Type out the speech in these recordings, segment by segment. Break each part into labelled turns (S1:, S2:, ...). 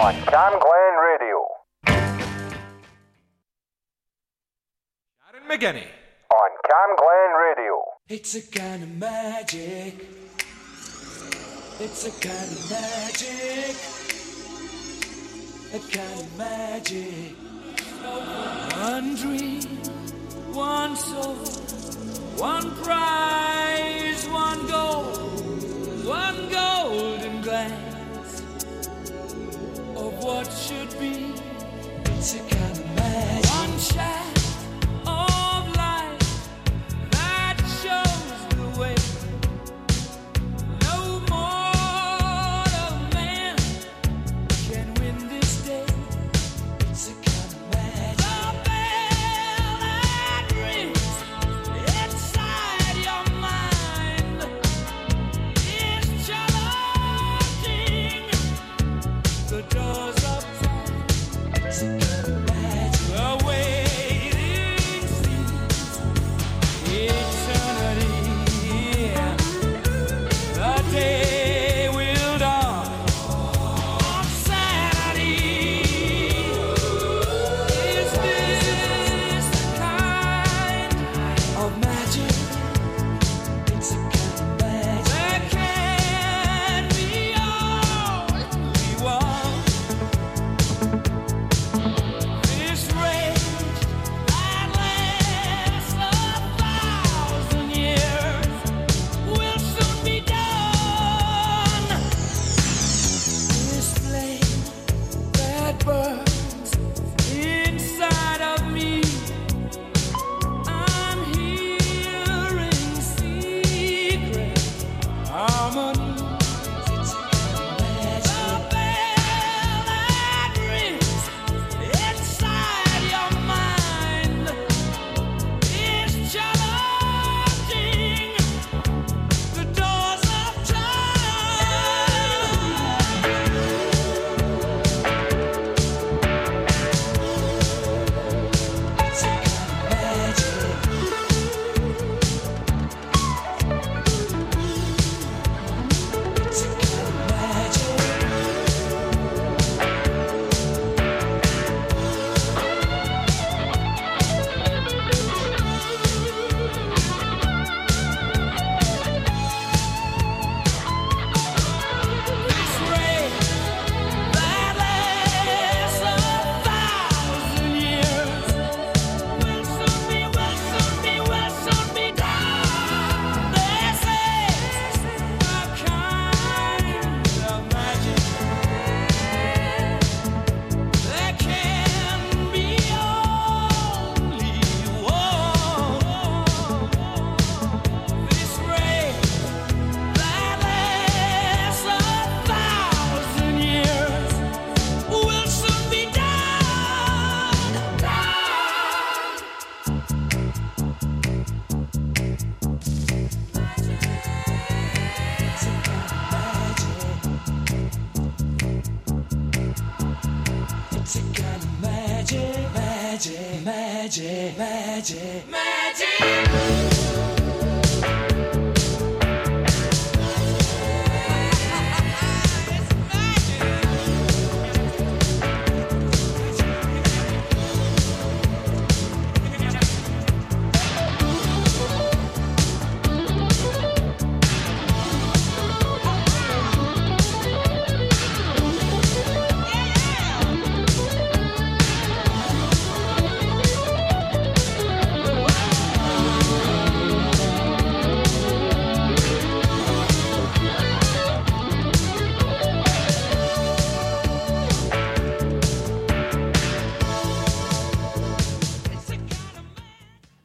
S1: on Cam Glen Radio.
S2: Sharon McGinney.
S1: On Cam Glen Radio.
S3: It's a kind of magic. It's a kind of magic. A kind of magic. One dream, one soul, one prize, one goal, what should be. It's a kind of magic. One shaft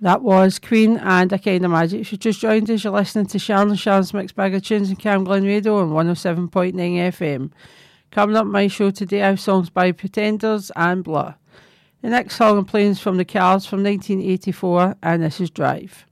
S3: That
S4: was Queen and A Kind of Magic. If you just joined us, you're listening to Sharon Sharon's Mixed Bag of Tunes and Cam Glen Radio on 107.9 FM. Coming up my show today, I have songs by Pretenders and Blur. The next song I'm playing is from The Cars from 1984, and this is Drive.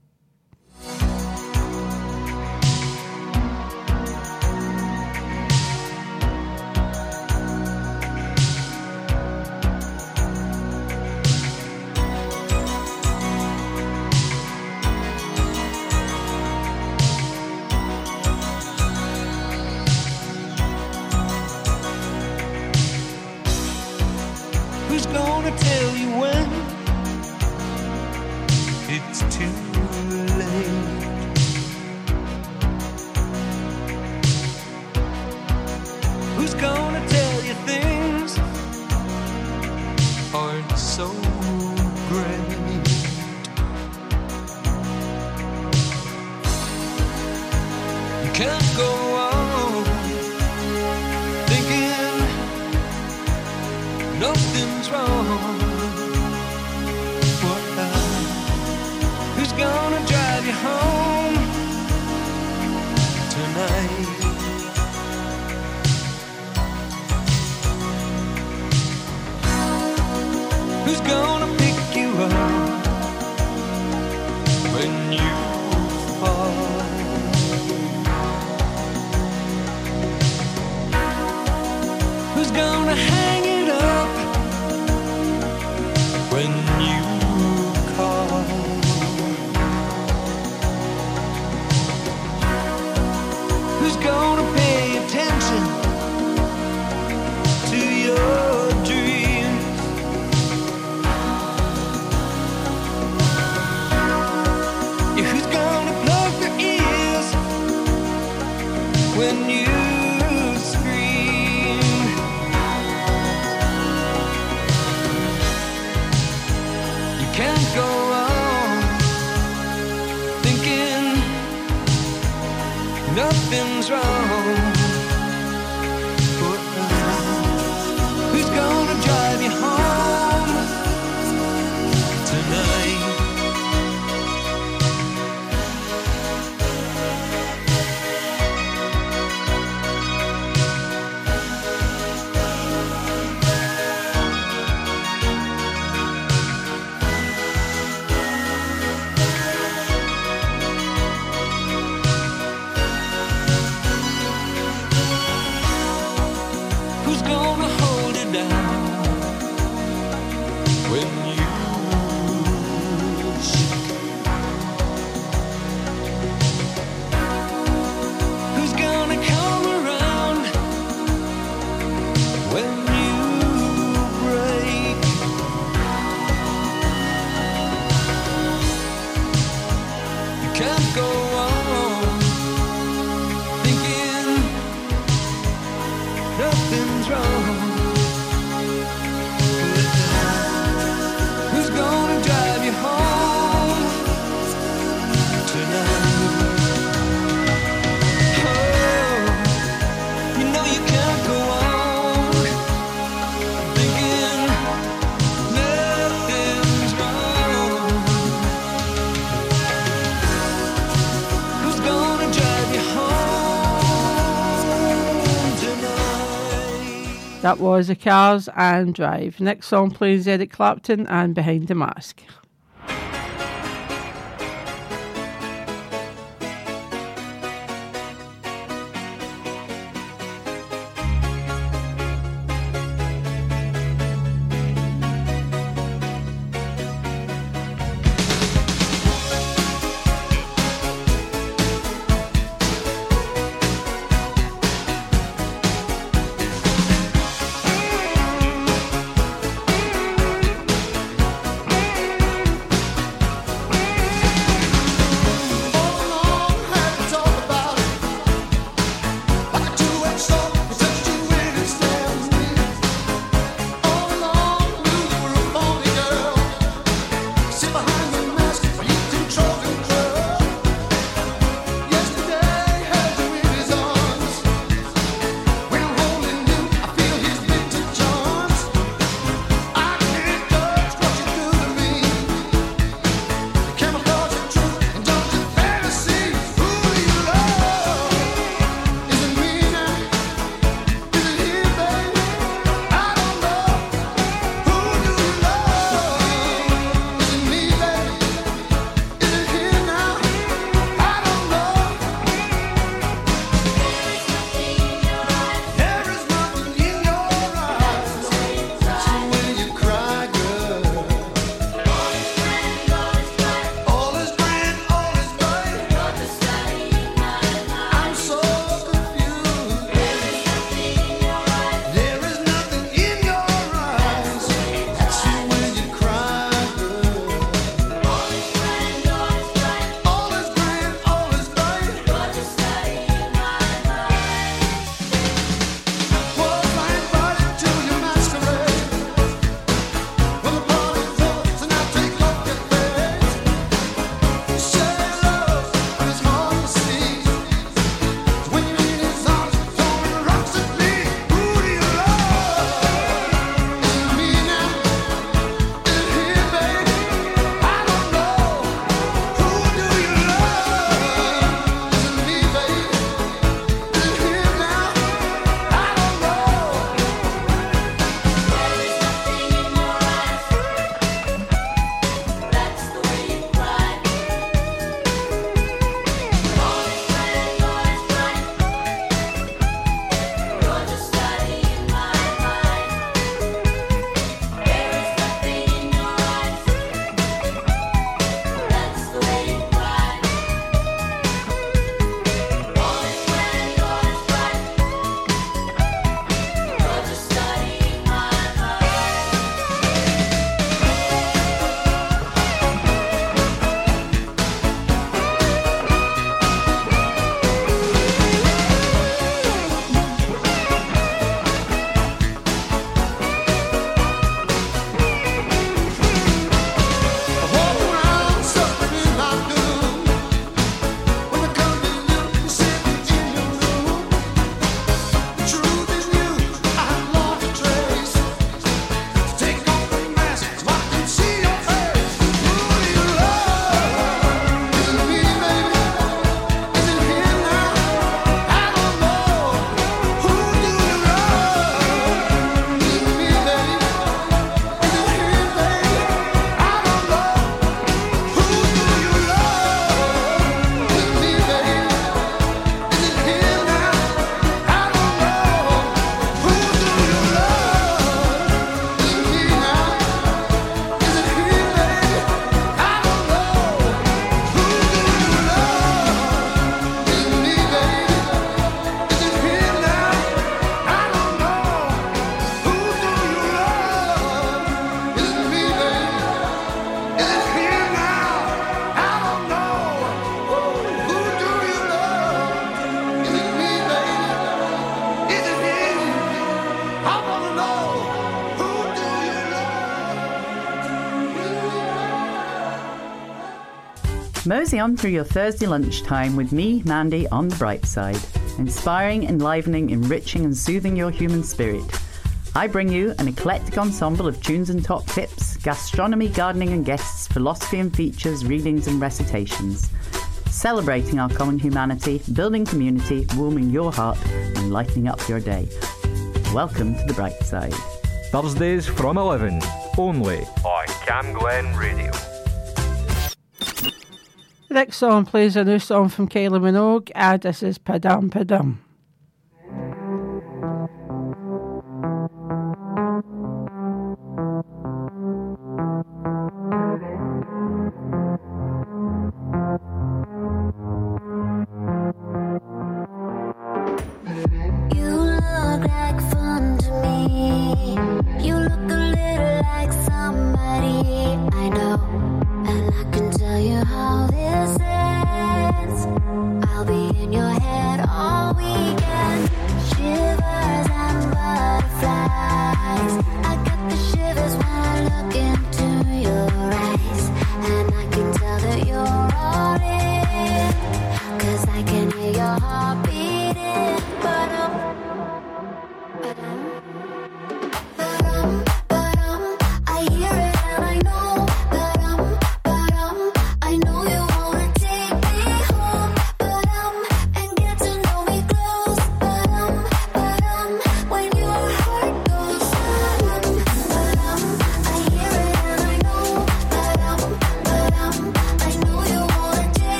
S5: That was The Cars and Drive. Next song, please, Eric Clapton and Behind the Mask.
S6: On through your Thursday lunchtime with me, Mandy, on the bright side, inspiring, enlivening, enriching, and soothing your human spirit. I bring you an eclectic ensemble of tunes and top tips, gastronomy, gardening and guests, philosophy and features, readings and recitations. Celebrating our common humanity, building community, warming your heart, and lighting up your day. Welcome to the bright side.
S2: Thursdays from 11, only
S1: on Cam Glen Radio.
S4: The next song plays a new song from Kylie Minogue, and this is Padam Padam.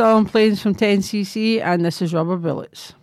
S4: song planes from 10cc, and this is Rubber Bullets.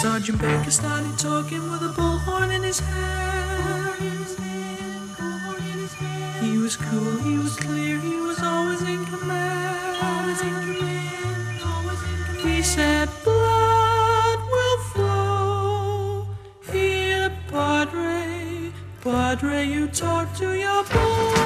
S3: Sergeant Baker
S7: started talking with a bullhorn in his hand. He was cool, he was clear, he was always in command. He said, Blood will flow here, Padre. Padre, you talk to your boys.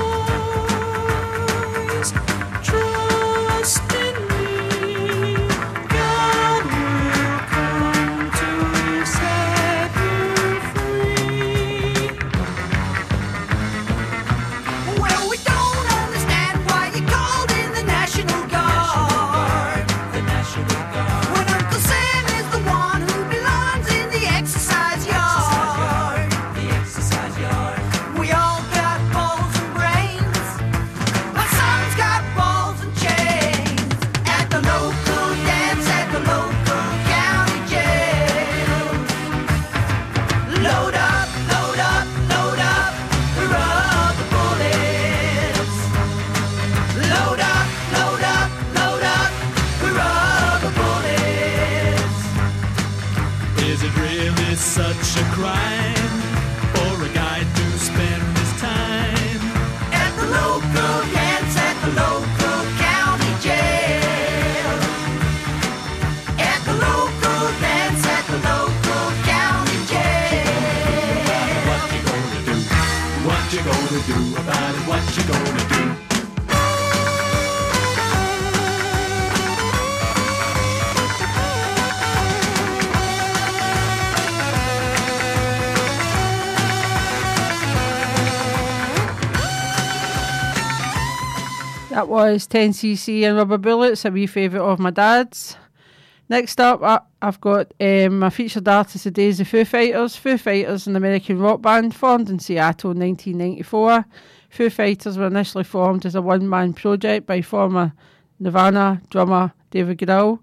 S5: That was 10cc and Rubber Bullets, a wee favourite of my dad's. Next up, I- I've got um, my featured artist today is the Foo Fighters. Foo Fighters, an American rock band formed in Seattle in 1994. Foo Fighters were initially formed as a one man project by former Nirvana drummer David Grohl.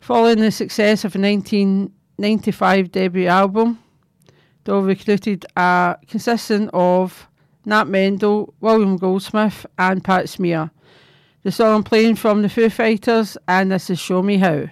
S5: Following the success of a 1995 debut album, they recruited a consistent of Nat Mendel, William Goldsmith, and Pat Smear. The song I'm playing from the Foo Fighters, and this is Show Me How.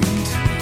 S8: tuned.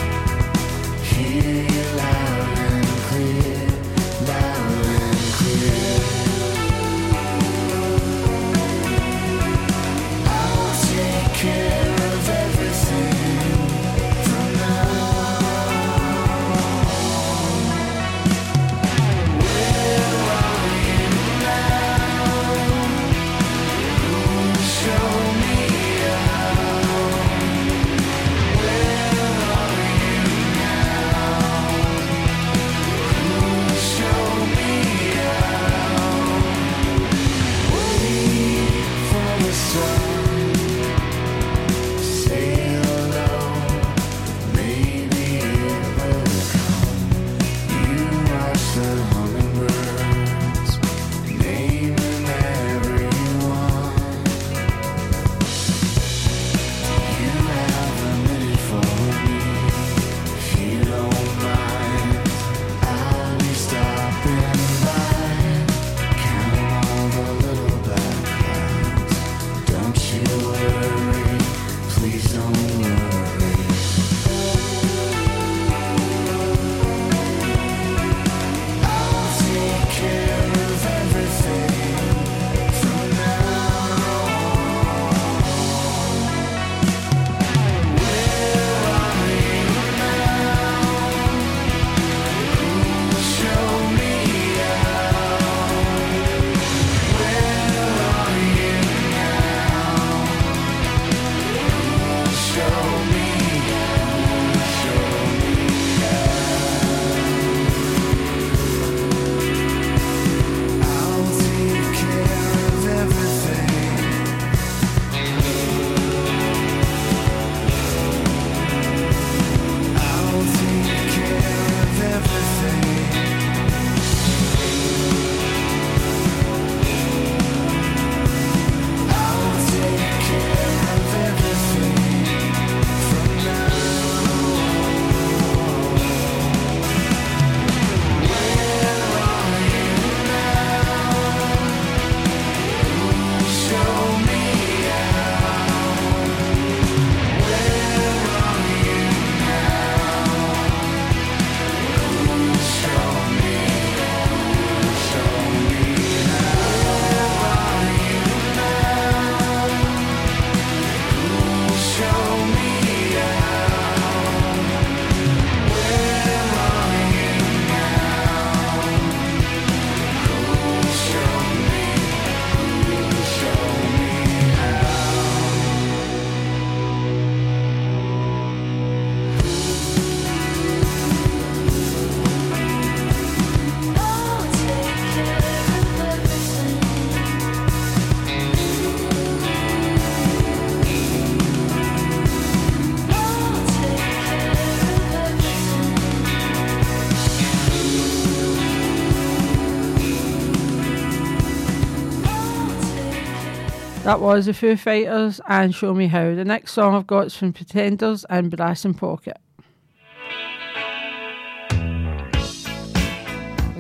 S4: That was the Foo Fighters and Show Me How. The next song I've got is from Pretenders and Brass and Pocket.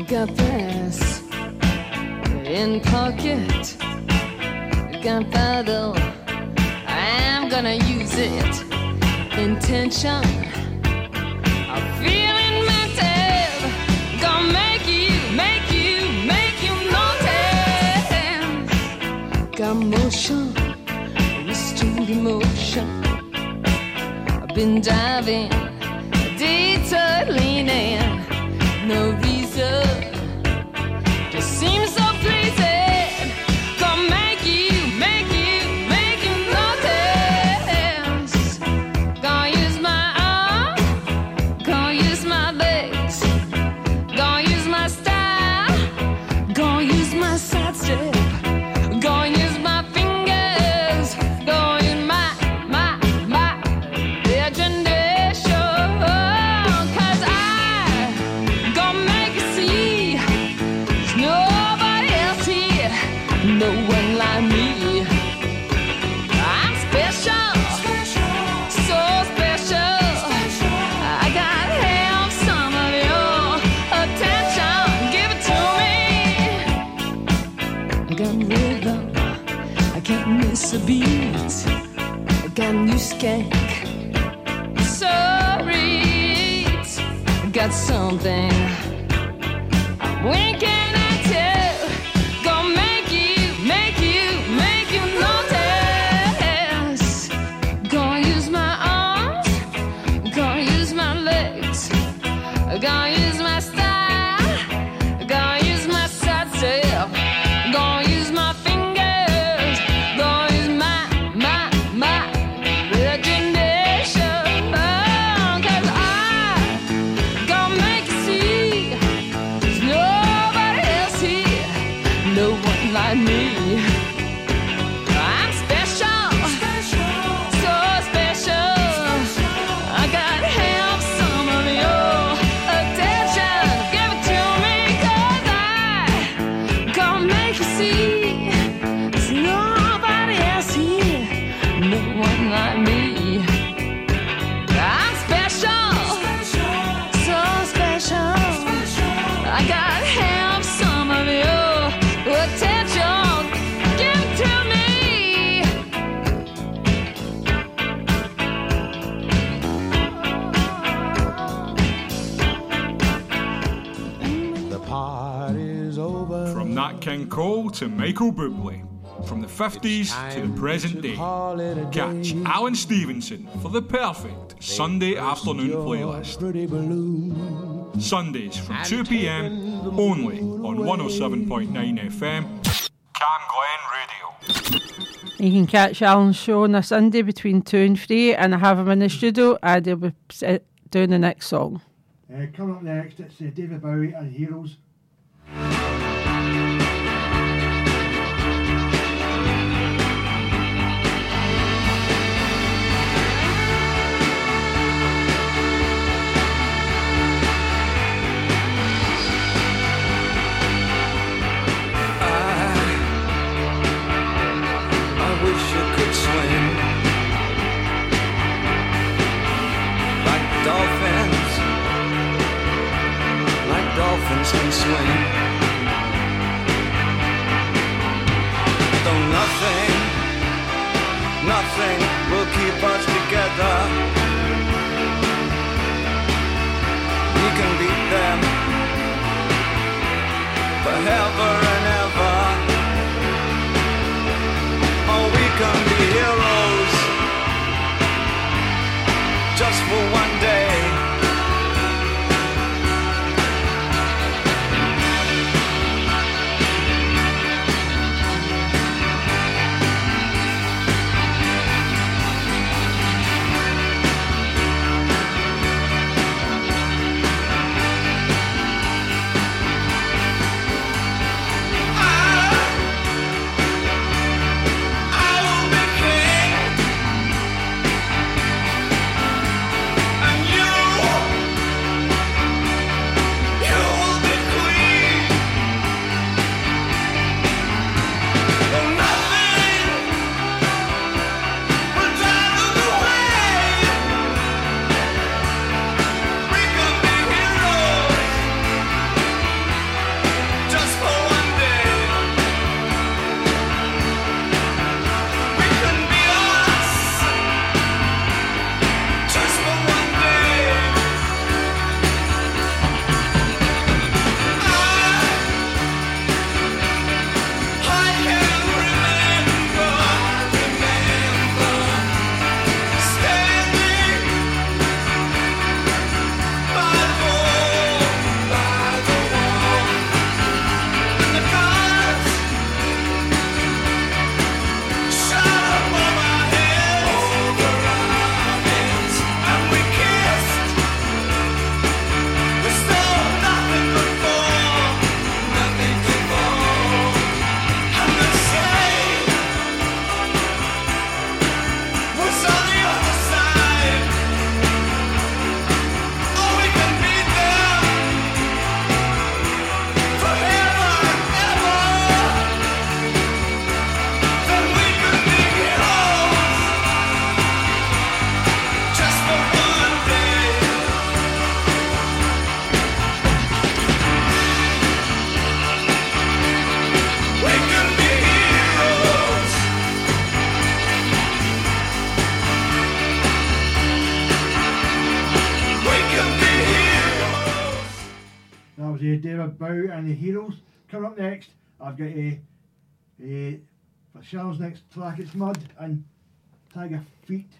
S9: Got brass in pocket. Gunpowder, I'm gonna use it. Intention, I'm feeling Got restrained emotion. I've been diving, detour no reason. Something. Me.
S10: King Cole to Michael Bublé. From the 50s to the present day. Catch Alan Stevenson for the perfect Sunday afternoon playlist. Sundays from 2 pm only on 107.9 FM. Cam Glen Radio.
S4: You can catch Alan's show on a Sunday between 2 and 3, and I have him in the studio, and he'll be uh, doing the next song.
S7: Uh, coming up next, it's uh, David Bowie and Heroes.
S11: Dolphins can swim. Though nothing, nothing will keep us together. We can beat them forever
S7: I've got a, a for Charles' next track, it's Mud and Tiger Feet.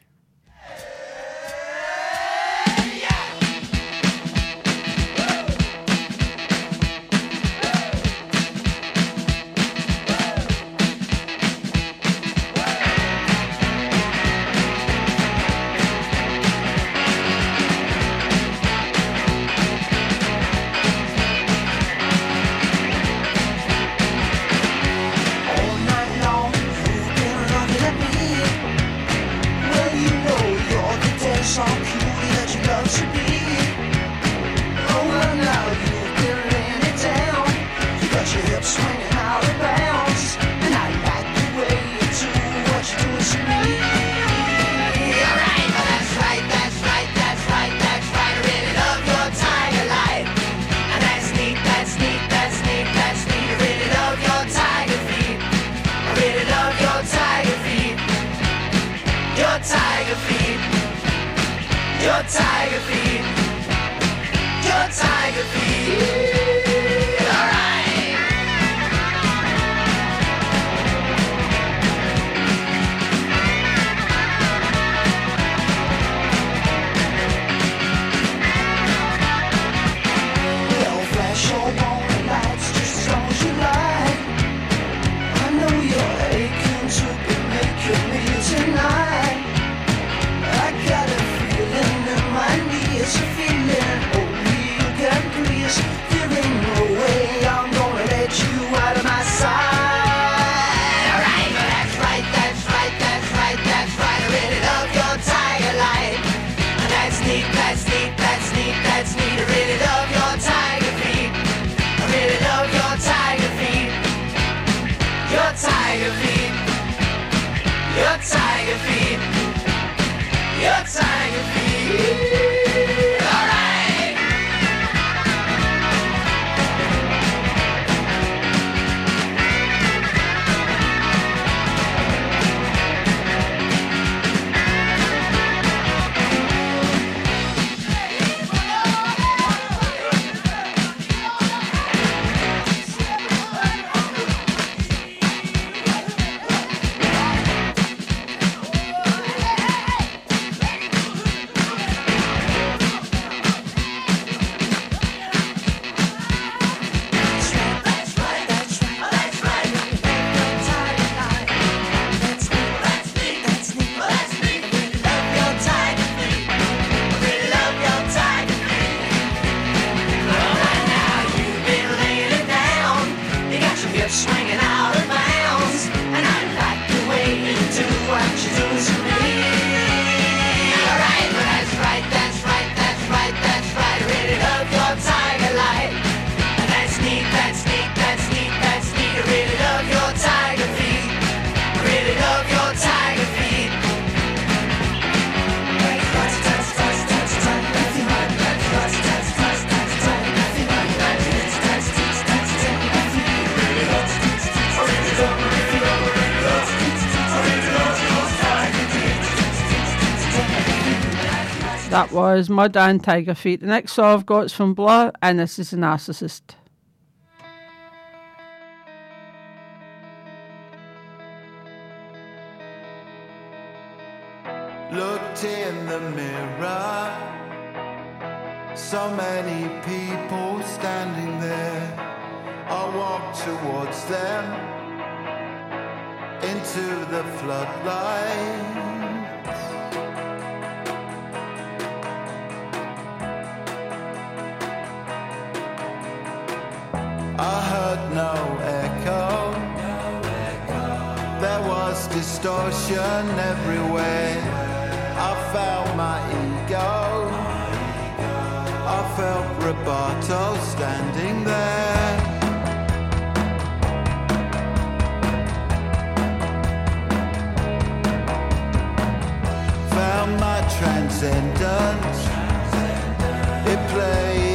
S3: That
S4: was Mud and Tiger Feet. The next song I've got is from Blur, and this is The Narcissist.
S12: Looked in the mirror, so many people standing there. I walked towards them into the floodlight I heard no echo. There was distortion everywhere. I felt my ego. I felt Roberto standing there. Found my transcendence. It played.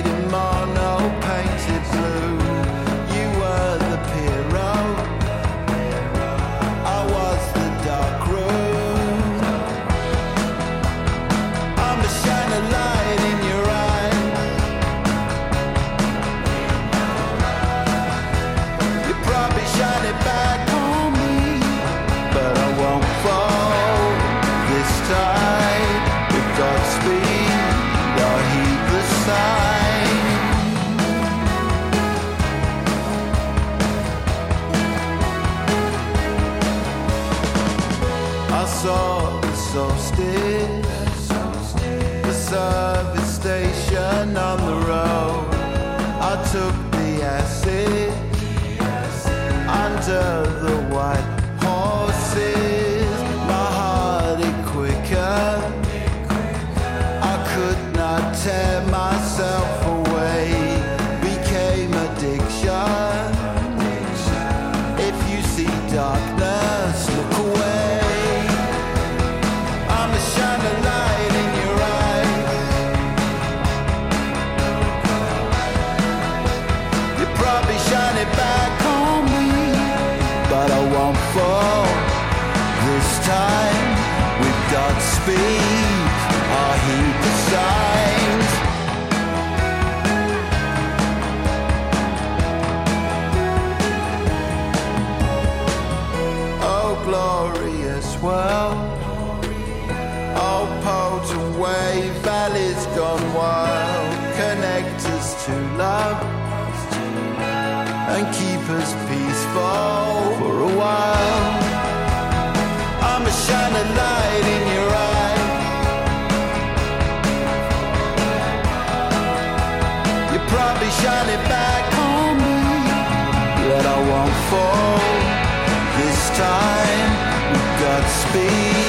S12: Time. We've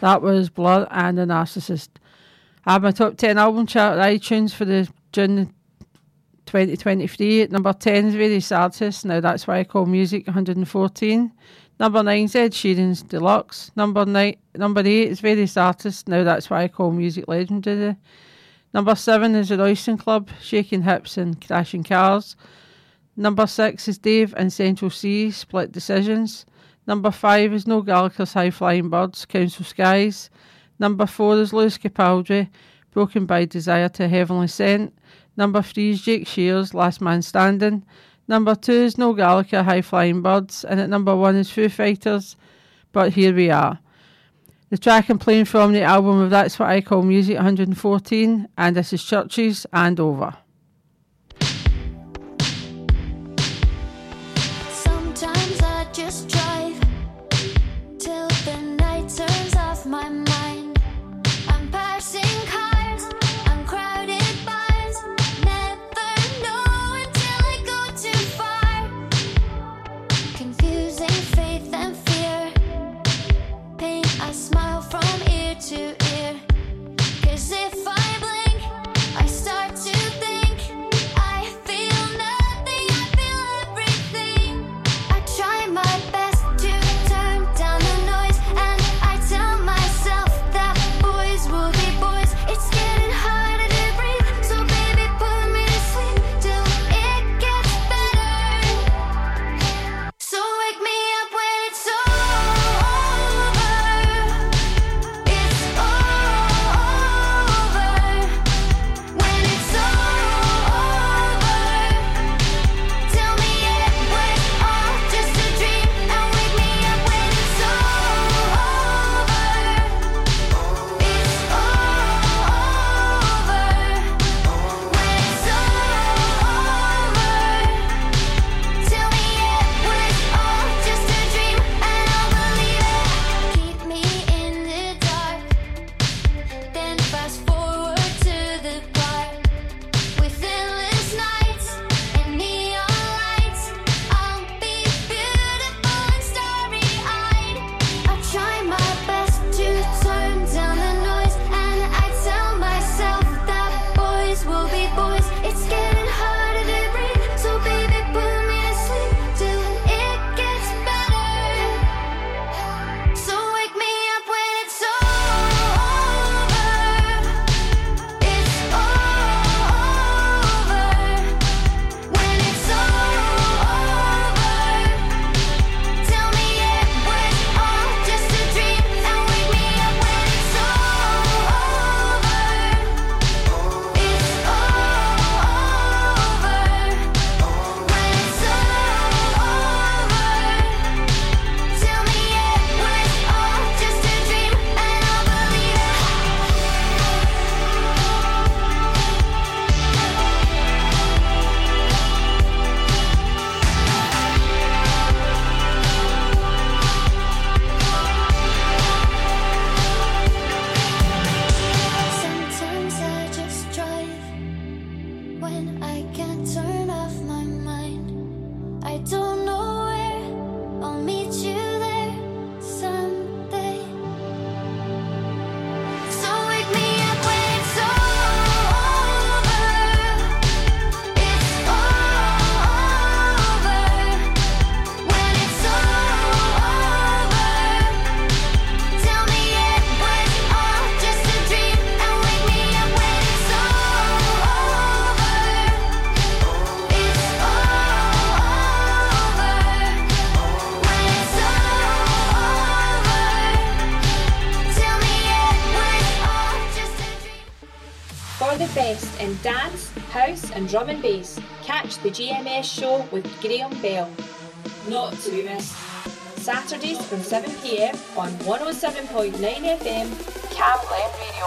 S5: That was Blur and the Narcissist. I have my top 10 album chart at iTunes for the June 2023. At number 10 is Various Artists. Now that's why I call music 114. Number 9 is Ed Sheeran's Deluxe. Number nine, number 8 is Various Artists. Now that's why I call music legendary. Number 7 is the Royston Club, Shaking Hips and Crashing Cars. Number 6 is Dave and Central Cee, Split Decisions. Number 5 is Noel Gallagher's High Flying Birds, Council Skies. Number 4 is Lewis Capaldi, Broken by Desire to Heavenly Sent. Number 3 is Jake Shears, Last Man Standing. Number 2 is No Gallagher, High Flying Birds. And at number 1 is Foo Fighters, But Here We Are. The track I'm playing from the album of That's What I Call Music 114, and this is Churches and Over.
S13: drum and bass, catch the GMS show with Graham Bell. Not to be missed. Saturdays from 7pm on 107.9 FM, Cam Radio.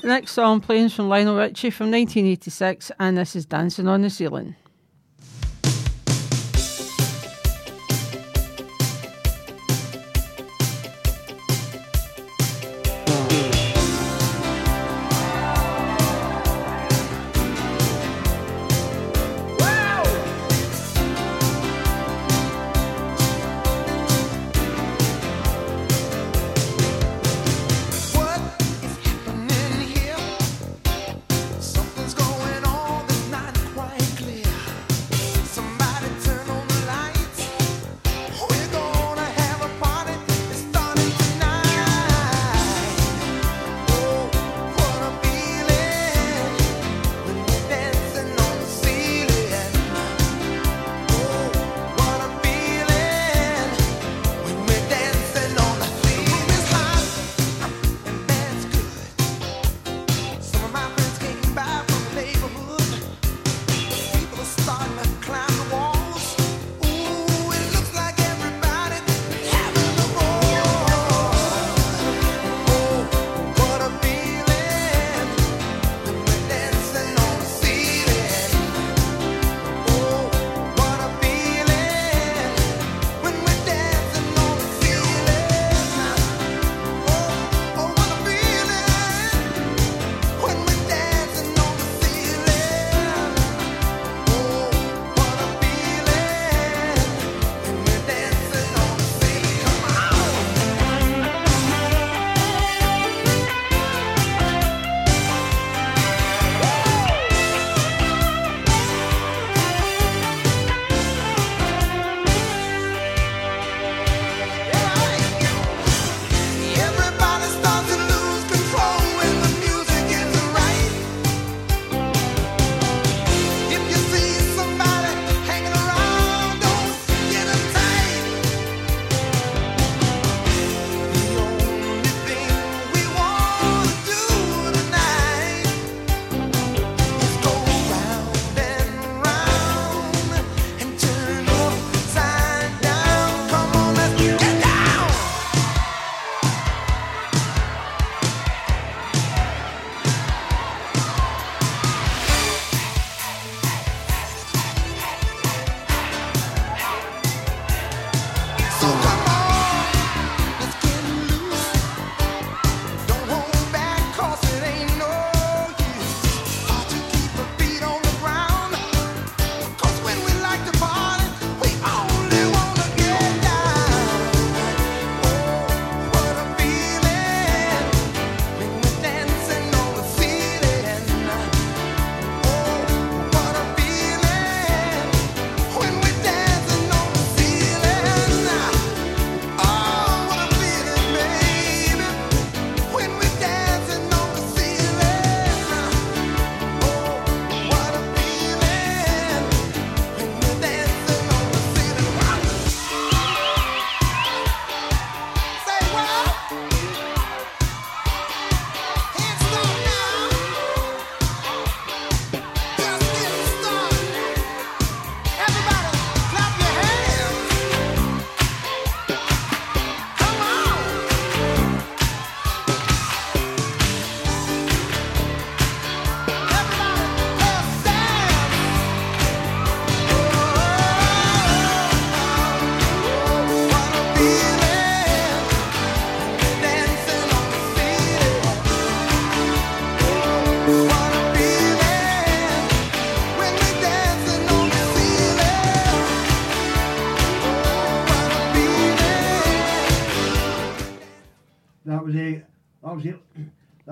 S14: The next song playing is from Lionel Richie from 1986, and this is Dancing on the Ceiling.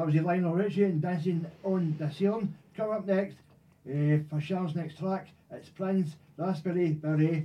S15: That was Lionel Richie and Dancing on the Ceiling. Coming up next uh, for Charles' next track, it's Prince Raspberry Beret.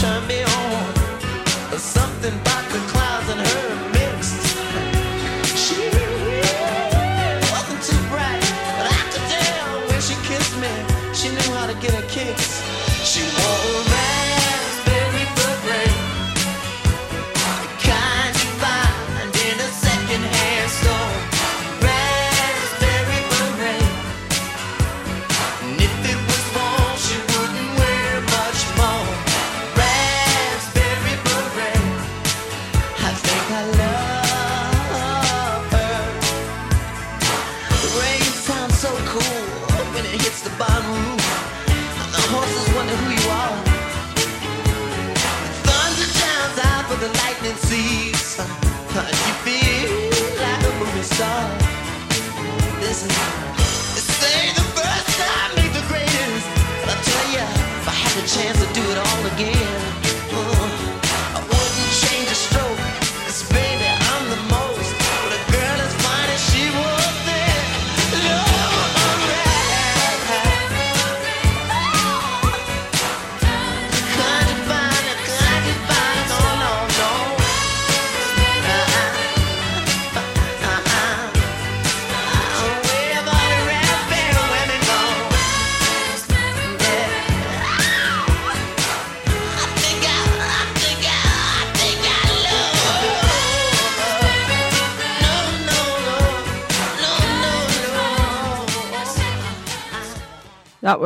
S7: turn me on. Something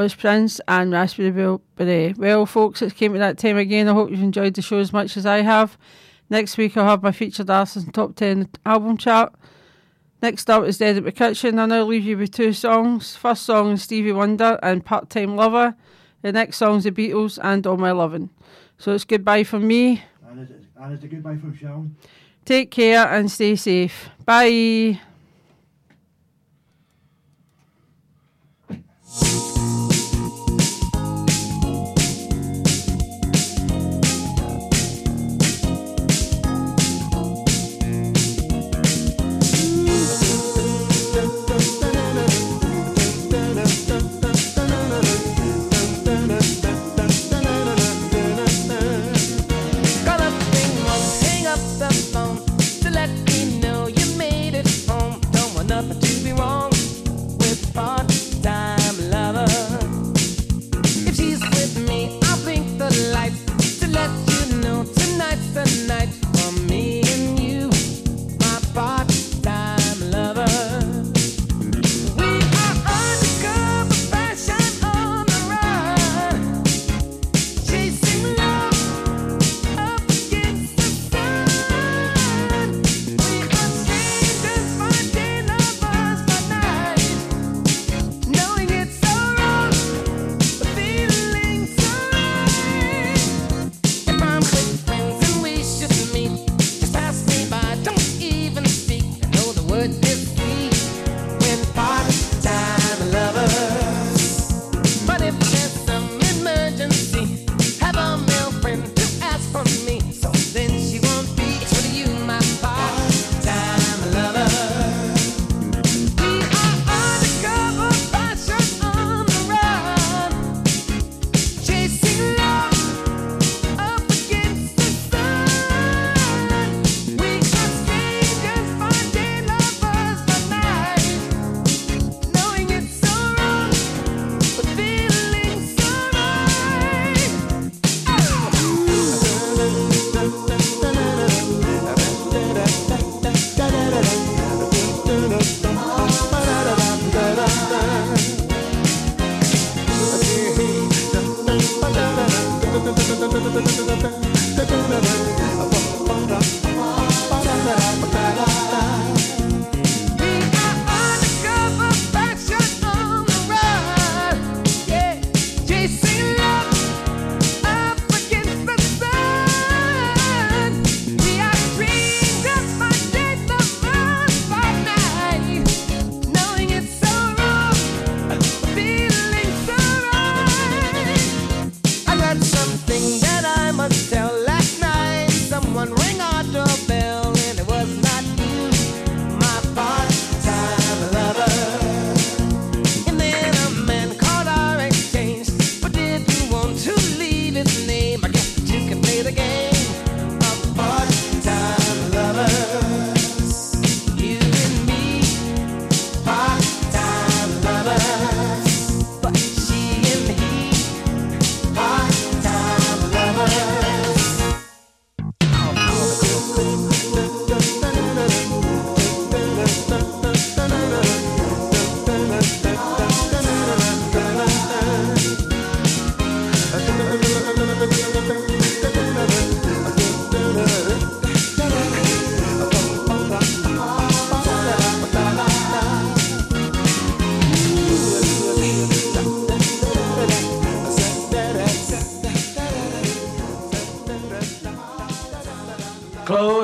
S7: was
S5: Prince and Raspberry Beret. Well, folks, it's came to that time again. I hope you've enjoyed the show as much as I have. Next week, I'll have my featured artist and top 10 album chart. Next up is Dead at the Kitchen. I'll now leave you with two songs. First song is Stevie Wonder and Part Time Lover. The next song's The Beatles and All My Lovin'. So it's goodbye from me.
S15: And it's, and it's a goodbye from Sharon.
S5: Take care and stay safe. Bye.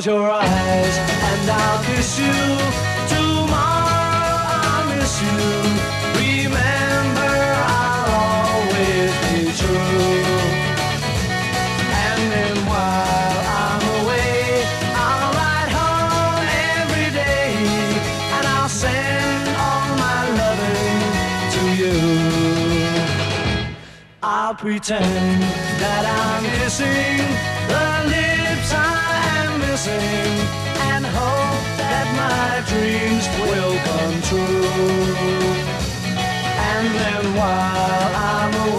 S3: Close your eyes and I'll kiss you. Tomorrow I'll miss you. Remember I'll always be true. And then while I'm away, I'll write home every day and I'll send all my loving to you. I'll pretend that I'm kissing sing and hope that my dreams will come true. And then while I'm